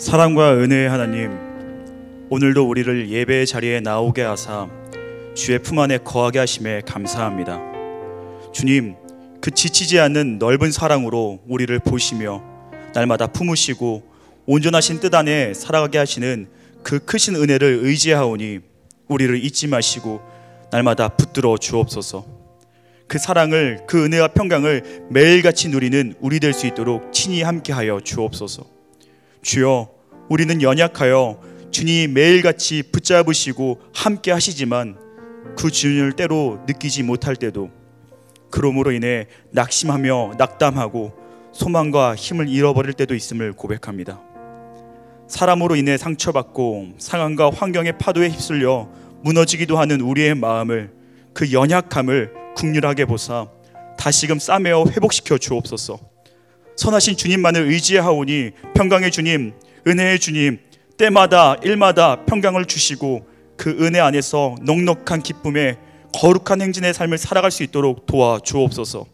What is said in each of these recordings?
사랑과 은혜의 하나님, 오늘도 우리를 예배의 자리에 나오게 하사 주의 품 안에 거하게 하심에 감사합니다. 주님, 그 지치지 않는 넓은 사랑으로 우리를 보시며 날마다 품으시고 온전하신 뜻 안에 살아가게 하시는 그 크신 은혜를 의지하오니 우리를 잊지 마시고 날마다 붙들어 주옵소서. 그 사랑을 그 은혜와 평강을 매일같이 누리는 우리 될 수 있도록 친히 함께하여 주옵소서. 주여, 우리는 연약하여 주님이 매일같이 붙잡으시고 함께 하시지만 그 주님을 때로 느끼지 못할 때도 그러므로 인해 낙심하며 낙담하고 소망과 힘을 잃어버릴 때도 있음을 고백합니다. 사람으로 인해 상처받고 상황과 환경의 파도에 휩쓸려 무너지기도 하는 우리의 마음을 그 연약함을 국률하게 보사 다시금 싸매어 회복시켜 주옵소서. 선하신 주님만을 의지하오니 평강의 주님, 은혜의 주님, 때마다 일마다 평강을 주시고 그 은혜 안에서 넉넉한 기쁨에 거룩한 행진의 삶을 살아갈 수 있도록 도와 주옵소서.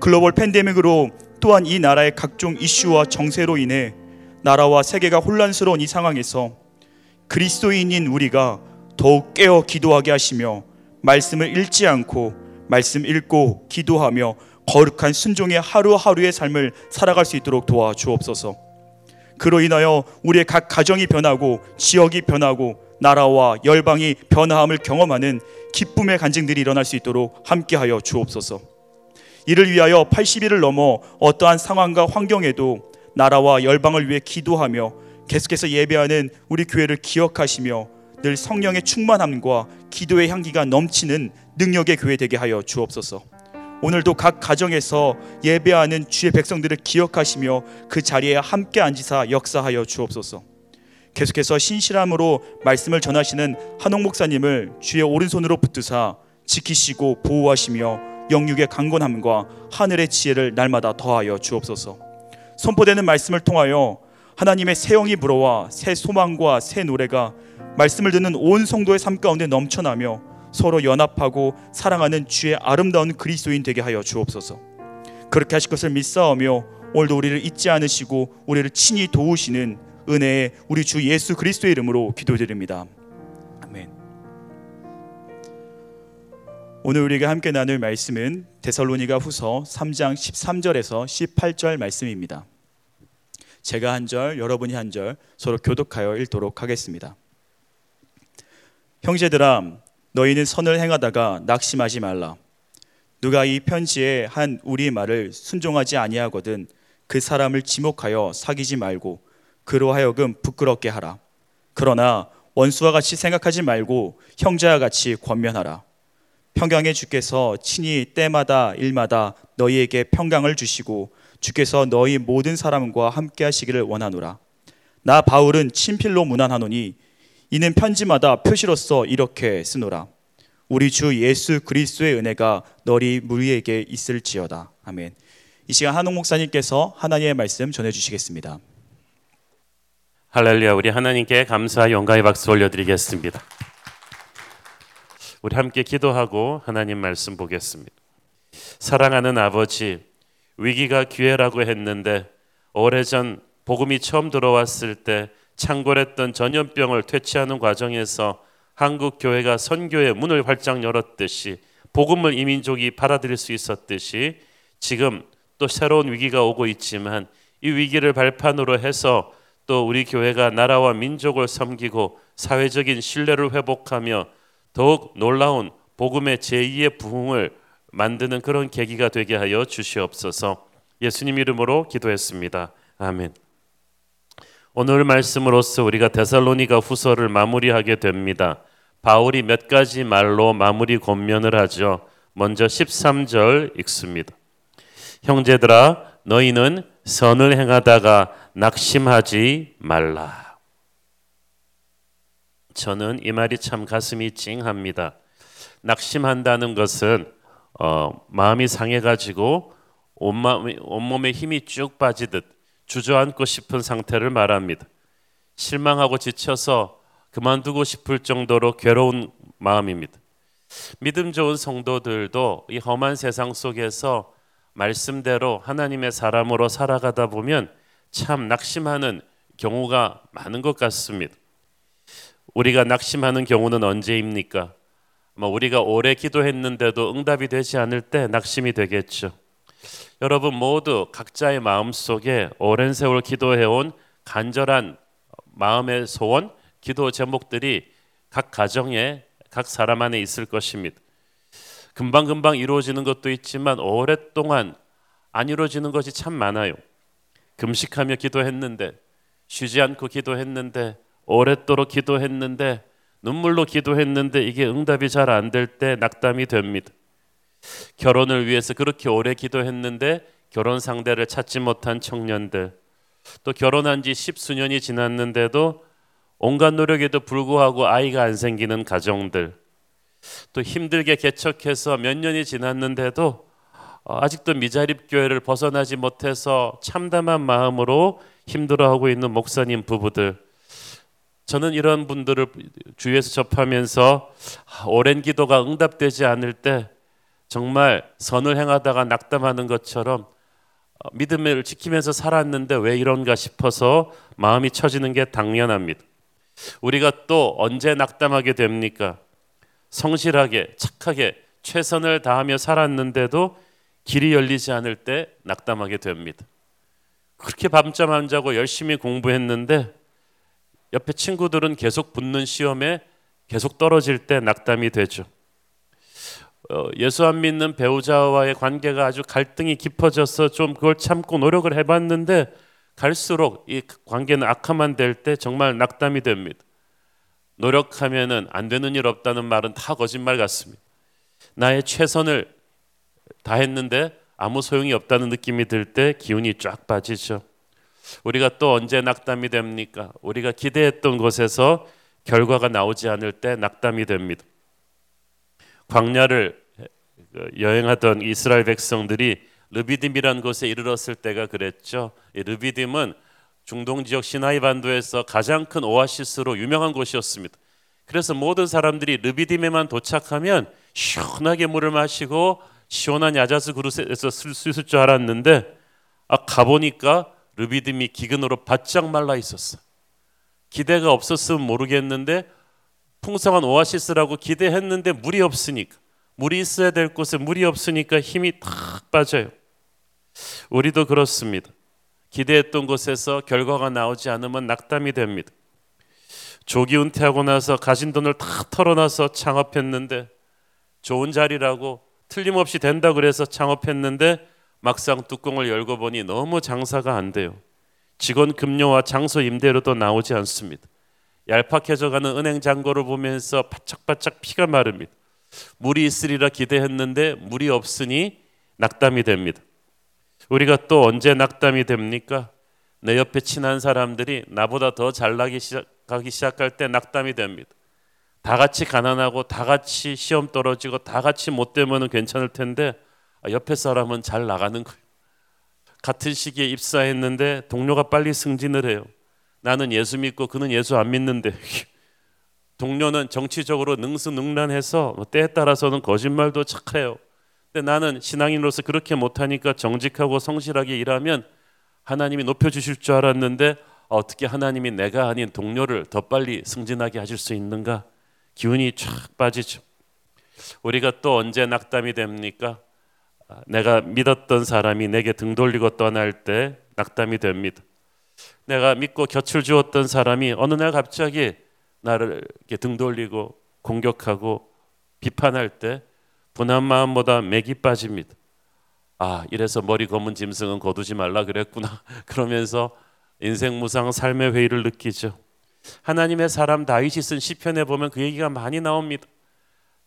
글로벌 팬데믹으로 또한 이 나라의 각종 이슈와 정세로 인해 나라와 세계가 혼란스러운 이 상황에서 그리스도인인 우리가 더욱 깨어 기도하게 하시며 말씀을 읽지 않고 말씀 읽고 기도하며 거룩한 순종의 하루하루의 삶을 살아갈 수 있도록 도와 주옵소서. 그로 인하여 우리의 각 가정이 변하고 지역이 변하고 나라와 열방이 변화함을 경험하는 기쁨의 간증들이 일어날 수 있도록 함께하여 주옵소서. 이를 위하여 80일을 넘어 어떠한 상황과 환경에도 나라와 열방을 위해 기도하며 계속해서 예배하는 우리 교회를 기억하시며 늘 성령의 충만함과 기도의 향기가 넘치는 능력의 교회 되게 하여 주옵소서. 오늘도 각 가정에서 예배하는 주의 백성들을 기억하시며 그 자리에 함께 앉으사 역사하여 주옵소서. 계속해서 신실함으로 말씀을 전하시는 한옥 목사님을 주의 오른손으로 붙드사 지키시고 보호하시며 영육의 강건함과 하늘의 지혜를 날마다 더하여 주옵소서. 선포되는 말씀을 통하여 하나님의 새 영이 불어와 새 소망과 새 노래가 말씀을 듣는 온 성도의 삶 가운데 넘쳐나며 서로 연합하고 사랑하는 주의 아름다운 그리스도인 되게 하여 주옵소서. 그렇게 하실 것을 믿사오며 오늘도 우리를 잊지 않으시고 우리를 친히 도우시는 은혜의 우리 주 예수 그리스도의 이름으로 기도드립니다. 아멘. 오늘 우리가 함께 나눌 말씀은 데살로니가 후서 3장 13절에서 18절 말씀입니다. 제가 한 절, 여러분이 한 절 서로 교독하여 읽도록 하겠습니다. 형제들아 너희는 선을 행하다가 낙심하지 말라. 누가 이 편지에 한 우리 말을 순종하지 아니하거든 그 사람을 지목하여 사귀지 말고 그로 하여금 부끄럽게 하라. 그러나 원수와 같이 생각하지 말고 형제와 같이 권면하라. 평강의 주께서 친히 때마다 일마다 너희에게 평강을 주시고 주께서 너희 모든 사람과 함께 하시기를 원하노라. 나 바울은 친필로 문안하노니 이는 편지마다 표시로서 이렇게 쓰노라. 우리 주 예수 그리스도의 은혜가 너희 무리에게 있을지어다. 아멘. 이 시간 한옥 목사님께서 하나님의 말씀 전해 주시겠습니다. 할렐루야. 우리 하나님께 감사 영광의 박수 올려 드리겠습니다. 우리 함께 기도하고 하나님 말씀 보겠습니다. 사랑하는 아버지, 위기가 기회라고 했는데 오래전 복음이 처음 들어왔을 때 창궐했던 전염병을 퇴치하는 과정에서 한국 교회가 선교의 문을 활짝 열었듯이 복음을 이민족이 받아들일 수 있었듯이 지금 또 새로운 위기가 오고 있지만 이 위기를 발판으로 해서 또 우리 교회가 나라와 민족을 섬기고 사회적인 신뢰를 회복하며 더욱 놀라운 복음의 제2의 부흥을 만드는 그런 계기가 되게 하여 주시옵소서. 예수님 이름으로 기도했습니다. 아멘. 오늘 말씀으로서 우리가 데살로니가 후서를 마무리하게 됩니다. 바울이 몇 가지 말로 마무리 권면을 하죠. 먼저 13절 읽습니다. 형제들아 너희는 선을 행하다가 낙심하지 말라. 저는 이 말이 참 가슴이 찡합니다. 낙심한다는 것은 어, 마음이 상해가지고 온몸에 힘이 쭉 빠지듯 주저앉고 싶은 상태를 말합니다. 실망하고 지쳐서 그만두고 싶을 정도로 괴로운 마음입니다. 믿음 좋은 성도들도 이 험한 세상 속에서 말씀대로 하나님의 사람으로 살아가다 보면 참 낙심하는 경우가 많은 것 같습니다. 우리가 낙심하는 경우는 언제입니까? 뭐 우리가 오래 기도했는데도 응답이 되지 않을 때 낙심이 되겠죠. 여러분 모두 각자의 마음 속에 오랜 세월 기도해온 간절한 마음의 소원, 기도 제목들이 각 가정에 각 사람 안에 있을 것입니다. 금방금방 이루어지는 것도 있지만 오랫동안 안 이루어지는 것이 참 많아요. 금식하며 기도했는데 쉬지 않고 기도했는데 오랫도록 기도했는데 눈물로 기도했는데 이게 응답이 잘 안 될 때 낙담이 됩니다. 결혼을 위해서 그렇게 오래 기도했는데 결혼 상대를 찾지 못한 청년들 또 결혼한 지 십수년이 지났는데도 온갖 노력에도 불구하고 아이가 안 생기는 가정들 또 힘들게 개척해서 몇 년이 지났는데도 어, 아직도 미자립 교회를 벗어나지 못해서 참담한 마음으로 힘들어하고 있는 목사님 부부들. 저는 이런 분들을 주위에서 접하면서 아, 오랜 기도가 응답되지 않을 때 정말 선을 행하다가 낙담하는 것처럼 어, 믿음을 지키면서 살았는데 왜 이런가 싶어서 마음이 처지는 게 당연합니다. 우리가 또 언제 낙담하게 됩니까? 성실하게 착하게 최선을 다하며 살았는데도 길이 열리지 않을 때 낙담하게 됩니다. 그렇게 밤잠 안 자고 열심히 공부했는데 옆에 친구들은 계속 붙는 시험에 계속 떨어질 때 낙담이 되죠. 어, 예수 안 믿는 배우자와의 관계가 아주 갈등이 깊어져서 좀 그걸 참고 노력을 해봤는데 갈수록 이 관계는 악화만 될 때 정말 낙담이 됩니다. 노력하면은 안 되는 일 없다는 말은 다 거짓말 같습니다. 나의 최선을 다했는데 아무 소용이 없다는 느낌이 들 때 기운이 쫙 빠지죠. 우리가 또 언제 낙담이 됩니까? 우리가 기대했던 곳에서 결과가 나오지 않을 때 낙담이 됩니다. 광야를 그 여행하던 이스라엘 백성들이 르비딤이라는 곳에 이르렀을 때가 그랬죠. 이 르비딤은 중동 지역 시나이 반도에서 가장 큰 오아시스로 유명한 곳이었습니다. 그래서 모든 사람들이 르비딤에만 도착하면 시원하게 물을 마시고 시원한 야자수 그릇에서 쓸 수 있을 줄 알았는데 아 가보니까 르비딤이 기근으로 바짝 말라 있었어. 기대가 없었으면 모르겠는데 풍성한 오아시스라고 기대했는데 물이 없으니까 물이 있어야 될 곳에 물이 없으니까 힘이 탁 빠져요. 우리도 그렇습니다. 기대했던 곳에서 결과가 나오지 않으면 낙담이 됩니다. 조기 은퇴하고 나서 가진 돈을 다 털어놔서 창업했는데 좋은 자리라고 틀림없이 된다 그래서 창업했는데 막상 뚜껑을 열고 보니 너무 장사가 안 돼요. 직원 급료와 장소 임대료도 나오지 않습니다. 얄팍해져가는 은행 잔고를 보면서 바짝바짝 피가 마릅니다. 물이 있으리라 기대했는데 물이 없으니 낙담이 됩니다. 우리가 또 언제 낙담이 됩니까? 내 옆에 친한 사람들이 나보다 더 잘나기 시작하기 시작할 때 낙담이 됩니다. 다 같이 가난하고 다 같이 시험 떨어지고 다 같이 못 되면은 괜찮을 텐데 아, 옆에 사람은 잘 나가는 거예요. 같은 시기에 입사했는데 동료가 빨리 승진을 해요. 나는 예수 믿고 그는 예수 안 믿는데 동료는 정치적으로 능수능란해서 뭐 때에 따라서는 거짓말도 착해요. 근데 나는 신앙인으로서 그렇게 못하니까 정직하고 성실하게 일하면 하나님이 높여주실 줄 알았는데 어떻게 하나님이 내가 아닌 동료를 더 빨리 승진하게 하실 수 있는가? 기운이 쫙 빠지죠. 우리가 또 언제 낙담이 됩니까? 아, 내가 믿었던 사람이 내게 등 돌리고 떠날 때 낙담이 됩니다. 내가 믿고 곁을 주었던 사람이 어느 날 갑자기 나를 이렇게 등 돌리고 공격하고 비판할 때 분한 마음보다 맥이 빠집니다. 아, 이래서 머리 검은 짐승은 거두지 말라 그랬구나. 그러면서 인생 무상 삶의 회의를 느끼죠. 하나님의 사람 다윗이 쓴 시편에 보면 그 얘기가 많이 나옵니다.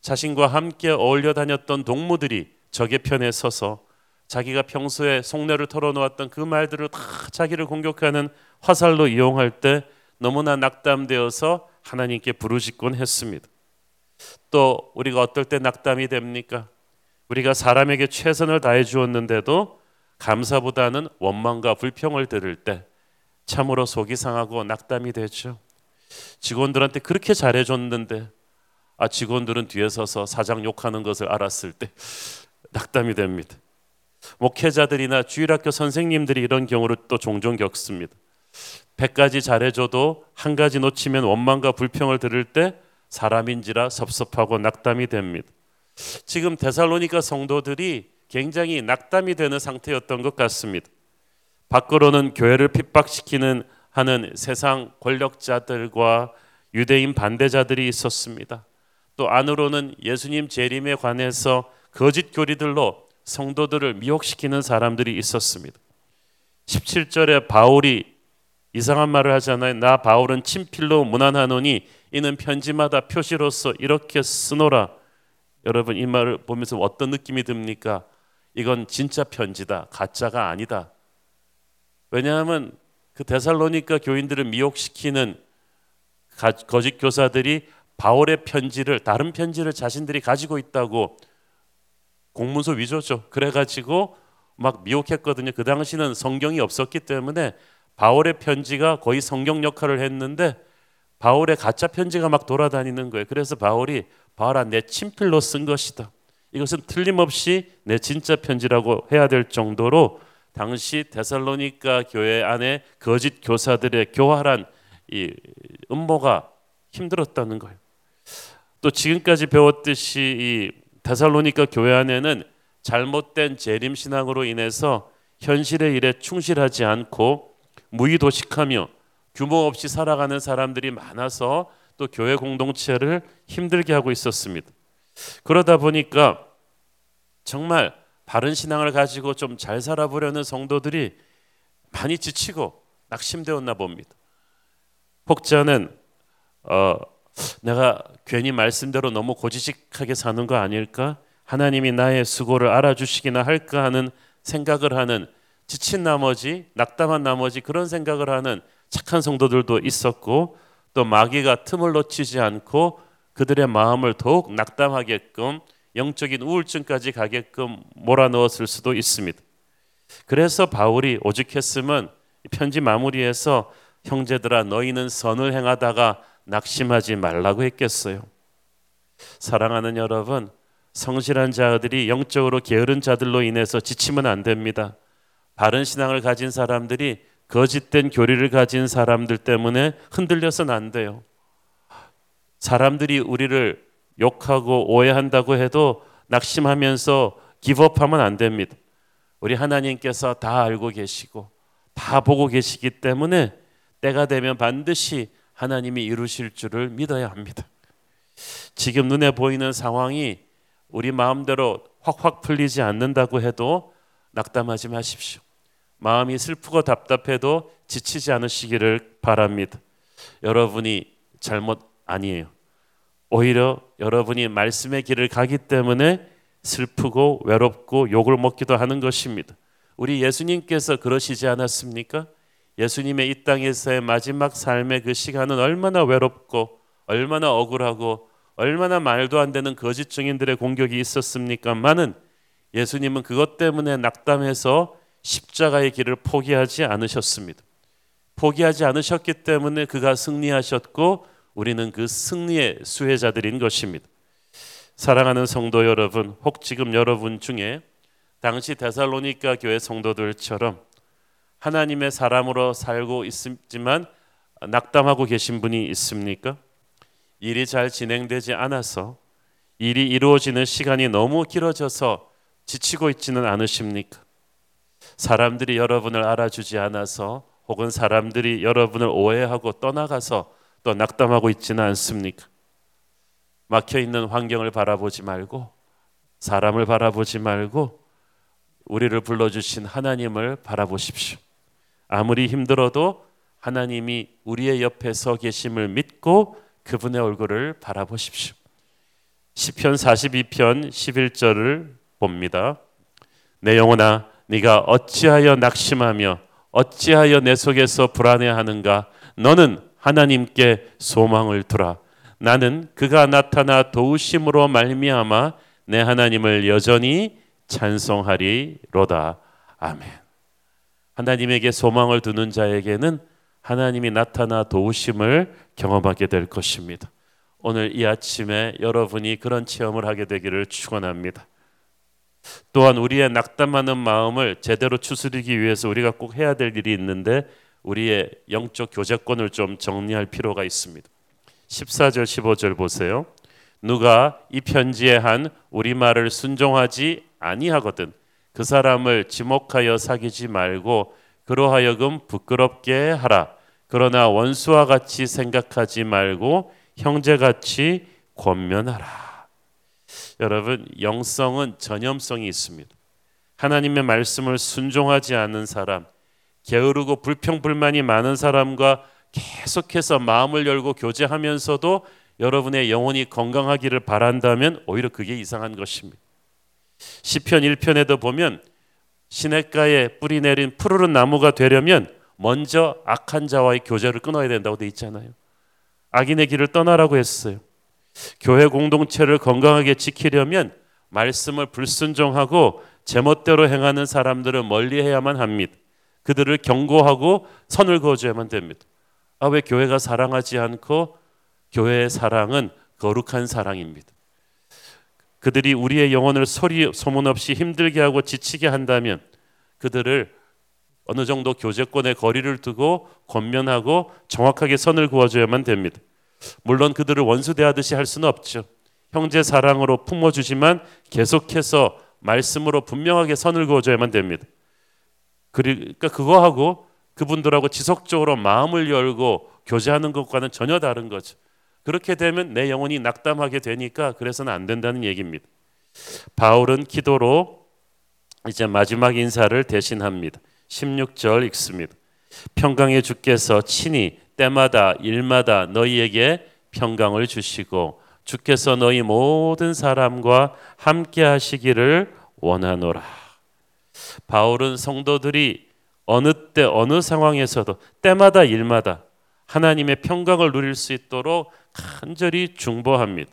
자신과 함께 어울려 다녔던 동무들이 적의 편에 서서 자기가 평소에 속내를 털어놓았던 그 말들을 다 자기를 공격하는 화살로 이용할 때 너무나 낙담되어서 하나님께 부르짖곤 했습니다. 또 우리가 어떨 때 낙담이 됩니까? 우리가 사람에게 최선을 다해 주었는데도 감사보다는 원망과 불평을 들을 때 참으로 속이 상하고 낙담이 되죠. 직원들한테 그렇게 잘해 줬는데 아 직원들은 뒤에 서서 사장 욕하는 것을 알았을 때 낙담이 됩니다. 목회자들이나 주일학교 선생님들이 이런 경우를 또 종종 겪습니다. 100가지 잘해줘도 한 가지 놓치면 원망과 불평을 들을 때 사람인지라 섭섭하고 낙담이 됩니다. 지금 데살로니가 성도들이 굉장히 낙담이 되는 상태였던 것 같습니다. 밖으로는 교회를 핍박시키는 하는 세상 권력자들과 유대인 반대자들이 있었습니다. 또 안으로는 예수님 재림에 관해서 거짓 교리들로 성도들을 미혹시키는 사람들이 있었습니다. 17절에 바울이 이상한 말을 하잖아요. 나 바울은 친필로 문안하노니 이는 편지마다 표시로서 이렇게 쓰노라. 여러분 이 말을 보면서 어떤 느낌이 듭니까? 이건 진짜 편지다. 가짜가 아니다. 왜냐하면 그 데살로니가 교인들을 미혹시키는 거짓 교사들이 바울의 편지를 다른 편지를 자신들이 가지고 있다고 공문서 위조죠. 그래가지고 막 미혹했거든요. 그 당시는 성경이 없었기 때문에 바울의 편지가 거의 성경 역할을 했는데 바울의 가짜 편지가 막 돌아다니는 거예요. 그래서 바울이 바울아 내 친필로 쓴 것이다. 이것은 틀림없이 내 진짜 편지라고 해야 될 정도로 당시 데살로니가 교회 안에 거짓 교사들의 교활한 이 음모가 힘들었다는 거예요. 또 지금까지 배웠듯이 이 데살로니가 교회 안에는 잘못된 재림 신앙으로 인해서 현실의 일에 충실하지 않고 무의도식하며 규모 없이 살아가는 사람들이 많아서 또 교회 공동체를 힘들게 하고 있었습니다. 그러다 보니까 정말 바른 신앙을 가지고 좀 잘 살아보려는 성도들이 많이 지치고 낙심되었나 봅니다. 혹자는 어, 내가 괜히 말씀대로 너무 고지식하게 사는 거 아닐까? 하나님이 나의 수고를 알아주시기나 할까 하는 생각을 하는 지친 나머지 낙담한 나머지 그런 생각을 하는 착한 성도들도 있었고 또 마귀가 틈을 놓치지 않고 그들의 마음을 더욱 낙담하게끔 영적인 우울증까지 가게끔 몰아넣었을 수도 있습니다. 그래서 바울이 오죽했으면 편지 마무리에서 형제들아 너희는 선을 행하다가 낙심하지 말라고 했겠어요. 사랑하는 여러분, 성실한 자들이 영적으로 게으른 자들로 인해서 지치면 안 됩니다. 바른 신앙을 가진 사람들이 거짓된 교리를 가진 사람들 때문에 흔들려서는 안 돼요. 사람들이 우리를 욕하고 오해한다고 해도 낙심하면서 기법하면 안 됩니다. 우리 하나님께서 다 알고 계시고 다 보고 계시기 때문에 때가 되면 반드시 하나님이 이루실 줄을 믿어야 합니다. 지금 눈에 보이는 상황이 우리 마음대로 확확 풀리지 않는다고 해도 낙담하지 마십시오. 마음이 슬프고 답답해도 지치지 않으시기를 바랍니다. 여러분이 잘못 아니에요. 오히려 여러분이 말씀의 길을 가기 때문에 슬프고 외롭고 욕을 먹기도 하는 것입니다. 우리 예수님께서 그러시지 않았습니까? 예수님의 이 땅에서의 마지막 삶의 그 시간은 얼마나 외롭고 얼마나 억울하고 얼마나 말도 안 되는 거짓 증인들의 공격이 있었습니까만은 예수님은 그것 때문에 낙담해서 십자가의 길을 포기하지 않으셨습니다. 포기하지 않으셨기 때문에 그가 승리하셨고 우리는 그 승리의 수혜자들인 것입니다. 사랑하는 성도 여러분, 혹 지금 여러분 중에 당시 데살로니가 교회 성도들처럼 하나님의 사람으로 살고 있지만 낙담하고 계신 분이 있습니까? 일이 잘 진행되지 않아서 일이 이루어지는 시간이 너무 길어져서 지치고 있지는 않으십니까? 사람들이 여러분을 알아주지 않아서 혹은 사람들이 여러분을 오해하고 떠나가서 또 낙담하고 있지는 않습니까? 막혀 있는 환경을 바라보지 말고 사람을 바라보지 말고 우리를 불러주신 하나님을 바라보십시오. 아무리 힘들어도 하나님이 우리의 옆에 서 계심을 믿고 그분의 얼굴을 바라보십시오. 시편 42편 11절을 봅니다. 내 영혼아 네가 어찌하여 낙심하며 어찌하여 내 속에서 불안해하는가 너는 하나님께 소망을 두라 나는 그가 나타나 도우심으로 말미암아 내 하나님을 여전히 찬송하리로다 아멘 하나님에게 소망을 두는 자에게는 하나님이 나타나 도우심을 경험하게 될 것입니다 오늘 이 아침에 여러분이 그런 체험을 하게 되기를 축원합니다 또한 우리의 낙담하는 마음을 제대로 추스리기 위해서 우리가 꼭 해야 될 일이 있는데 우리의 영적 교제권을 좀 정리할 필요가 있습니다. 14절 15절 보세요. 누가 이 편지에 한 우리 말을 순종하지 아니하거든 그 사람을 지목하여 사귀지 말고 그로 하여금 부끄럽게 하라. 그러나 원수와 같이 생각하지 말고 형제같이 권면하라. 여러분 영성은 전염성이 있습니다. 하나님의 말씀을 순종하지 않는 사람, 게으르고 불평불만이 많은 사람과 계속해서 마음을 열고 교제하면서도 여러분의 영혼이 건강하기를 바란다면 오히려 그게 이상한 것입니다. 시편 1편에도 보면 시냇가에 뿌리 내린 푸르른 나무가 되려면 먼저 악한 자와의 교제를 끊어야 된다고 돼 있잖아요. 악인의 길을 떠나라고 했어요. 교회 공동체를 건강하게 지키려면 말씀을 불순종하고 제멋대로 행하는 사람들을 멀리해야만 합니다. 그들을 경고하고 선을 그어줘야만 됩니다. 아 왜 교회가 사랑하지 않고 교회의 사랑은 거룩한 사랑입니다. 그들이 우리의 영혼을 소리 소문 없이 힘들게 하고 지치게 한다면 그들을 어느 정도 교제권의 거리를 두고 권면하고 정확하게 선을 그어줘야만 됩니다. 물론 그들을 원수 대하듯이 할 수는 없죠. 형제 사랑으로 품어주지만 계속해서 말씀으로 분명하게 선을 그어줘야만 됩니다. 그러니까 그거하고 그분들하고 지속적으로 마음을 열고 교제하는 것과는 전혀 다른 거죠. 그렇게 되면 내 영혼이 낙담하게 되니까 그래서는 안 된다는 얘기입니다. 바울은 기도로 이제 마지막 인사를 대신합니다. 16절 읽습니다. 평강의 주께서 친히 때마다 일마다 너희에게 평강을 주시고 주께서 너희 모든 사람과 함께 하시기를 원하노라. 바울은 성도들이 어느 때 어느 상황에서도 때마다 일마다 하나님의 평강을 누릴 수 있도록 간절히 중보합니다.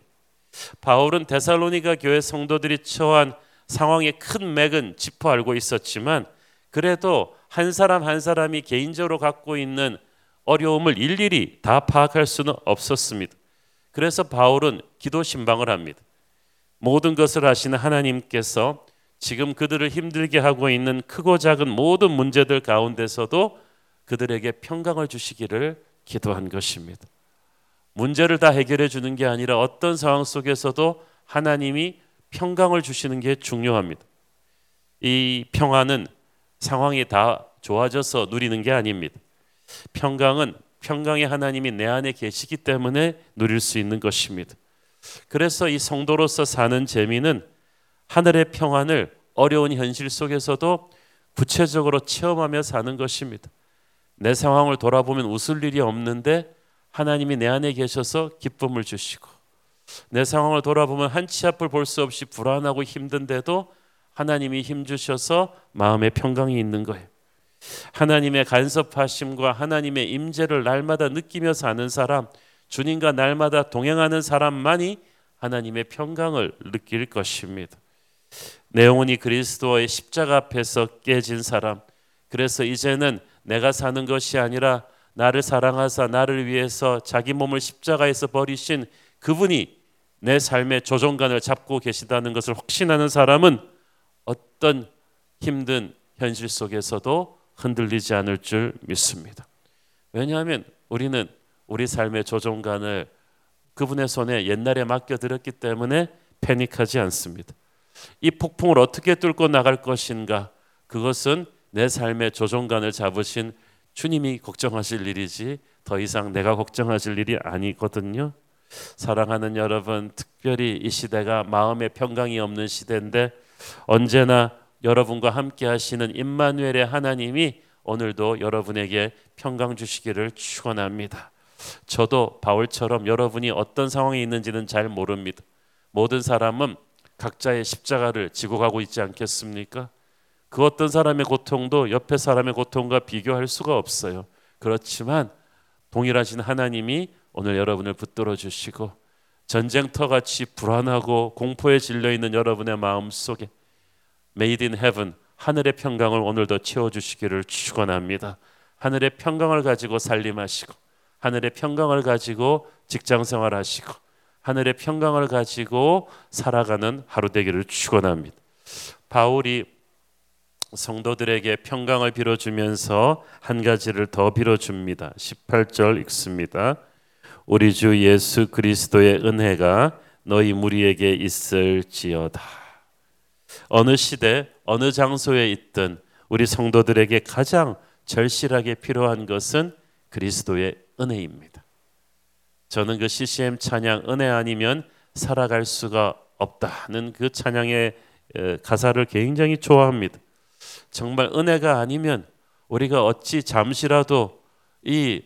바울은 데살로니가 교회 성도들이 처한 상황의 큰 맥은 짚어 알고 있었지만 그래도 한 사람 한 사람이 개인적으로 갖고 있는 어려움을 일일이 다 파악할 수는 없었습니다. 그래서 바울은 기도 신방을 합니다. 모든 것을 아시는 하나님께서 지금 그들을 힘들게 하고 있는 크고 작은 모든 문제들 가운데서도 그들에게 평강을 주시기를 기도한 것입니다. 문제를 다 해결해 주는 게 아니라 어떤 상황 속에서도 하나님이 평강을 주시는 게 중요합니다. 이 평화는 상황이 다 좋아져서 누리는 게 아닙니다. 평강은 평강의 하나님이 내 안에 계시기 때문에 누릴 수 있는 것입니다. 그래서 이 성도로서 사는 재미는 하늘의 평안을 어려운 현실 속에서도 구체적으로 체험하며 사는 것입니다. 내 상황을 돌아보면 웃을 일이 없는데 하나님이 내 안에 계셔서 기쁨을 주시고 내 상황을 돌아보면 한 치 앞을 볼 수 없이 불안하고 힘든데도 하나님이 힘 주셔서 마음의 평강이 있는 거예요. 하나님의 간섭하심과 하나님의 임재를 날마다 느끼며 사는 사람, 주님과 날마다 동행하는 사람만이 하나님의 평강을 느낄 것입니다. 내 영혼이 그리스도의 십자가 앞에서 깨진 사람, 그래서 이제는 내가 사는 것이 아니라 나를 사랑하사 나를 위해서 자기 몸을 십자가에서 버리신 그분이 내 삶의 조종관을 잡고 계시다는 것을 확신하는 사람은 어떤 힘든 현실 속에서도 흔들리지 않을 줄 믿습니다. 왜냐하면 우리는 우리 삶의 조종관을 그분의 손에 옛날에 맡겨드렸기 때문에 패닉하지 않습니다. 이 폭풍을 어떻게 뚫고 나갈 것인가? 그것은 내 삶의 조종관을 잡으신 주님이 걱정하실 일이지 더 이상 내가 걱정하실 일이 아니거든요. 사랑하는 여러분, 특별히 이 시대가 마음의 평강이 없는 시대인데 언제나 여러분과 함께 하시는 임마누엘의 하나님이 오늘도 여러분에게 평강 주시기를 축원합니다. 저도 바울처럼 여러분이 어떤 상황에 있는지는 잘 모릅니다. 모든 사람은 각자의 십자가를 지고 가고 있지 않겠습니까? 그 어떤 사람의 고통도 옆에 사람의 고통과 비교할 수가 없어요. 그렇지만 동일하신 하나님이 오늘 여러분을 붙들어 주시고 전쟁터 같이 불안하고 공포에 질려 있는 여러분의 마음 속에 Made in Heaven 하늘의 평강을 오늘도 채워 주시기를 축원합니다. 하늘의 평강을 가지고 살림하시고 하늘의 평강을 가지고 직장 생활하시고 하늘의 평강을 가지고 살아가는 하루 되기를 축원합니다. 바울이 성도들에게 평강을 빌어주면서 한 가지를 더 빌어줍니다. 18절 읽습니다. 우리 주 예수 그리스도의 은혜가 너희 무리에게 있을지어다. 어느 시대 어느 장소에 있든 우리 성도들에게 가장 절실하게 필요한 것은 그리스도의 은혜입니다. 저는 그 CCM 찬양 은혜 아니면 살아갈 수가 없다는 그 찬양의 가사를 굉장히 좋아합니다. 정말 은혜가 아니면 우리가 어찌 잠시라도 이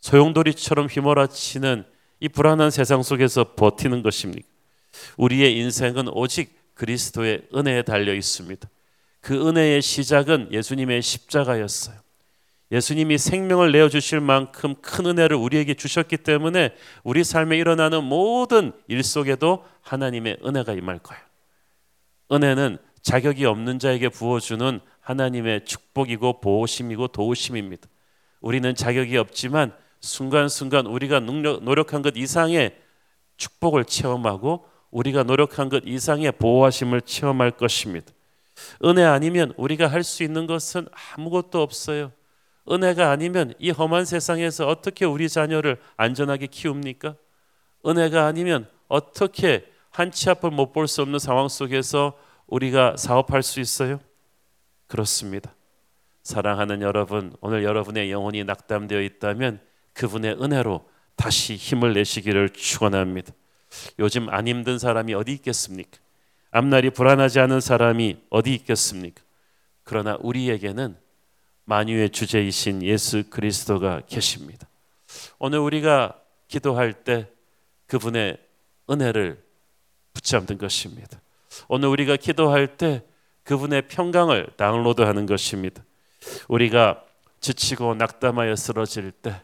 소용돌이처럼 휘몰아치는 이 불안한 세상 속에서 버티는 것입니까? 우리의 인생은 오직 그리스도의 은혜에 달려 있습니다. 그 은혜의 시작은 예수님의 십자가였어요. 예수님이 생명을 내어 주실 만큼 큰 은혜를 우리에게 주셨기 때문에 우리 삶에 일어나는 모든 일 속에도 하나님의 은혜가 임할 거예요. 은혜는 자격이 없는 자에게 부어주는 하나님의 축복이고 보호심이고 도우심입니다. 우리는 자격이 없지만 순간순간 우리가 노력한 것 이상의 축복을 체험하고 우리가 노력한 것 이상의 보호하심을 체험할 것입니다. 은혜 아니면 우리가 할 수 있는 것은 아무것도 없어요. 은혜가 아니면 이 험한 세상에서 어떻게 우리 자녀를 안전하게 키웁니까? 은혜가 아니면 어떻게 한치 앞을 못 볼 수 없는 상황 속에서 우리가 사업할 수 있어요? 그렇습니다. 사랑하는 여러분, 오늘 여러분의 영혼이 낙담되어 있다면 그분의 은혜로 다시 힘을 내시기를 축원합니다. 요즘 안 힘든 사람이 어디 있겠습니까? 앞날이 불안하지 않은 사람이 어디 있겠습니까? 그러나 우리에게는 만유의 주제이신 예수 그리스도가 계십니다. 오늘 우리가 기도할 때 그분의 은혜를 붙잡는 것입니다. 오늘 우리가 기도할 때 그분의 평강을 다운로드하는 것입니다. 우리가 지치고 낙담하여 쓰러질 때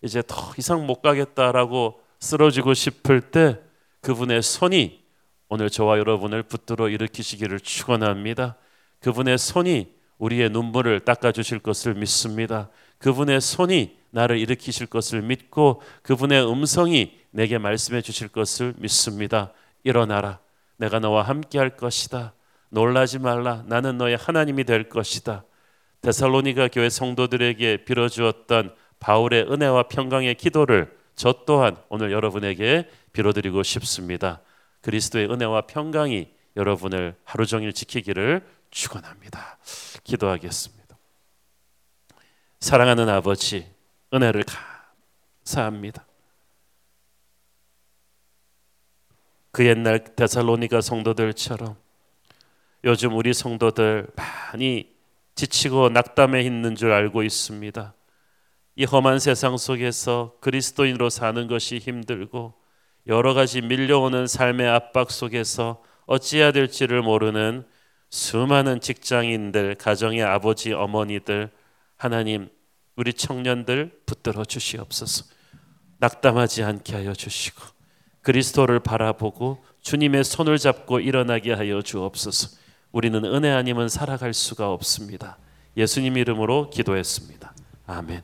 이제 더 이상 못 가겠다라고 쓰러지고 싶을 때 그분의 손이 오늘 저와 여러분을 붙들어 일으키시기를 축원합니다. 그분의 손이 우리의 눈물을 닦아 주실 것을 믿습니다. 그분의 손이 나를 일으키실 것을 믿고 그분의 음성이 내게 말씀해 주실 것을 믿습니다. 일어나라. 내가 너와 함께 할 것이다. 놀라지 말라. 나는 너의 하나님이 될 것이다. 데살로니가 교회 성도들에게 빌어 주었던 바울의 은혜와 평강의 기도를 저 또한 오늘 여러분에게 빌어드리고 싶습니다. 그리스도의 은혜와 평강이 여러분을 하루 종일 지키기를 축원합니다. 기도하겠습니다. 사랑하는 아버지, 은혜를 감사합니다. 그 옛날 데살로니가 성도들처럼 요즘 우리 성도들 많이 지치고 낙담해 있는 줄 알고 있습니다. 이 험한 세상 속에서 그리스도인으로 사는 것이 힘들고 여러 가지 밀려오는 삶의 압박 속에서 어찌해야 될지를 모르는 수많은 직장인들, 가정의 아버지, 어머니들, 하나님, 우리 청년들 붙들어 주시옵소서. 낙담하지 않게 하여 주시고 그리스도를 바라보고 주님의 손을 잡고 일어나게 하여 주옵소서. 우리는 은혜 아니면 살아갈 수가 없습니다. 예수님 이름으로 기도했습니다. 아멘.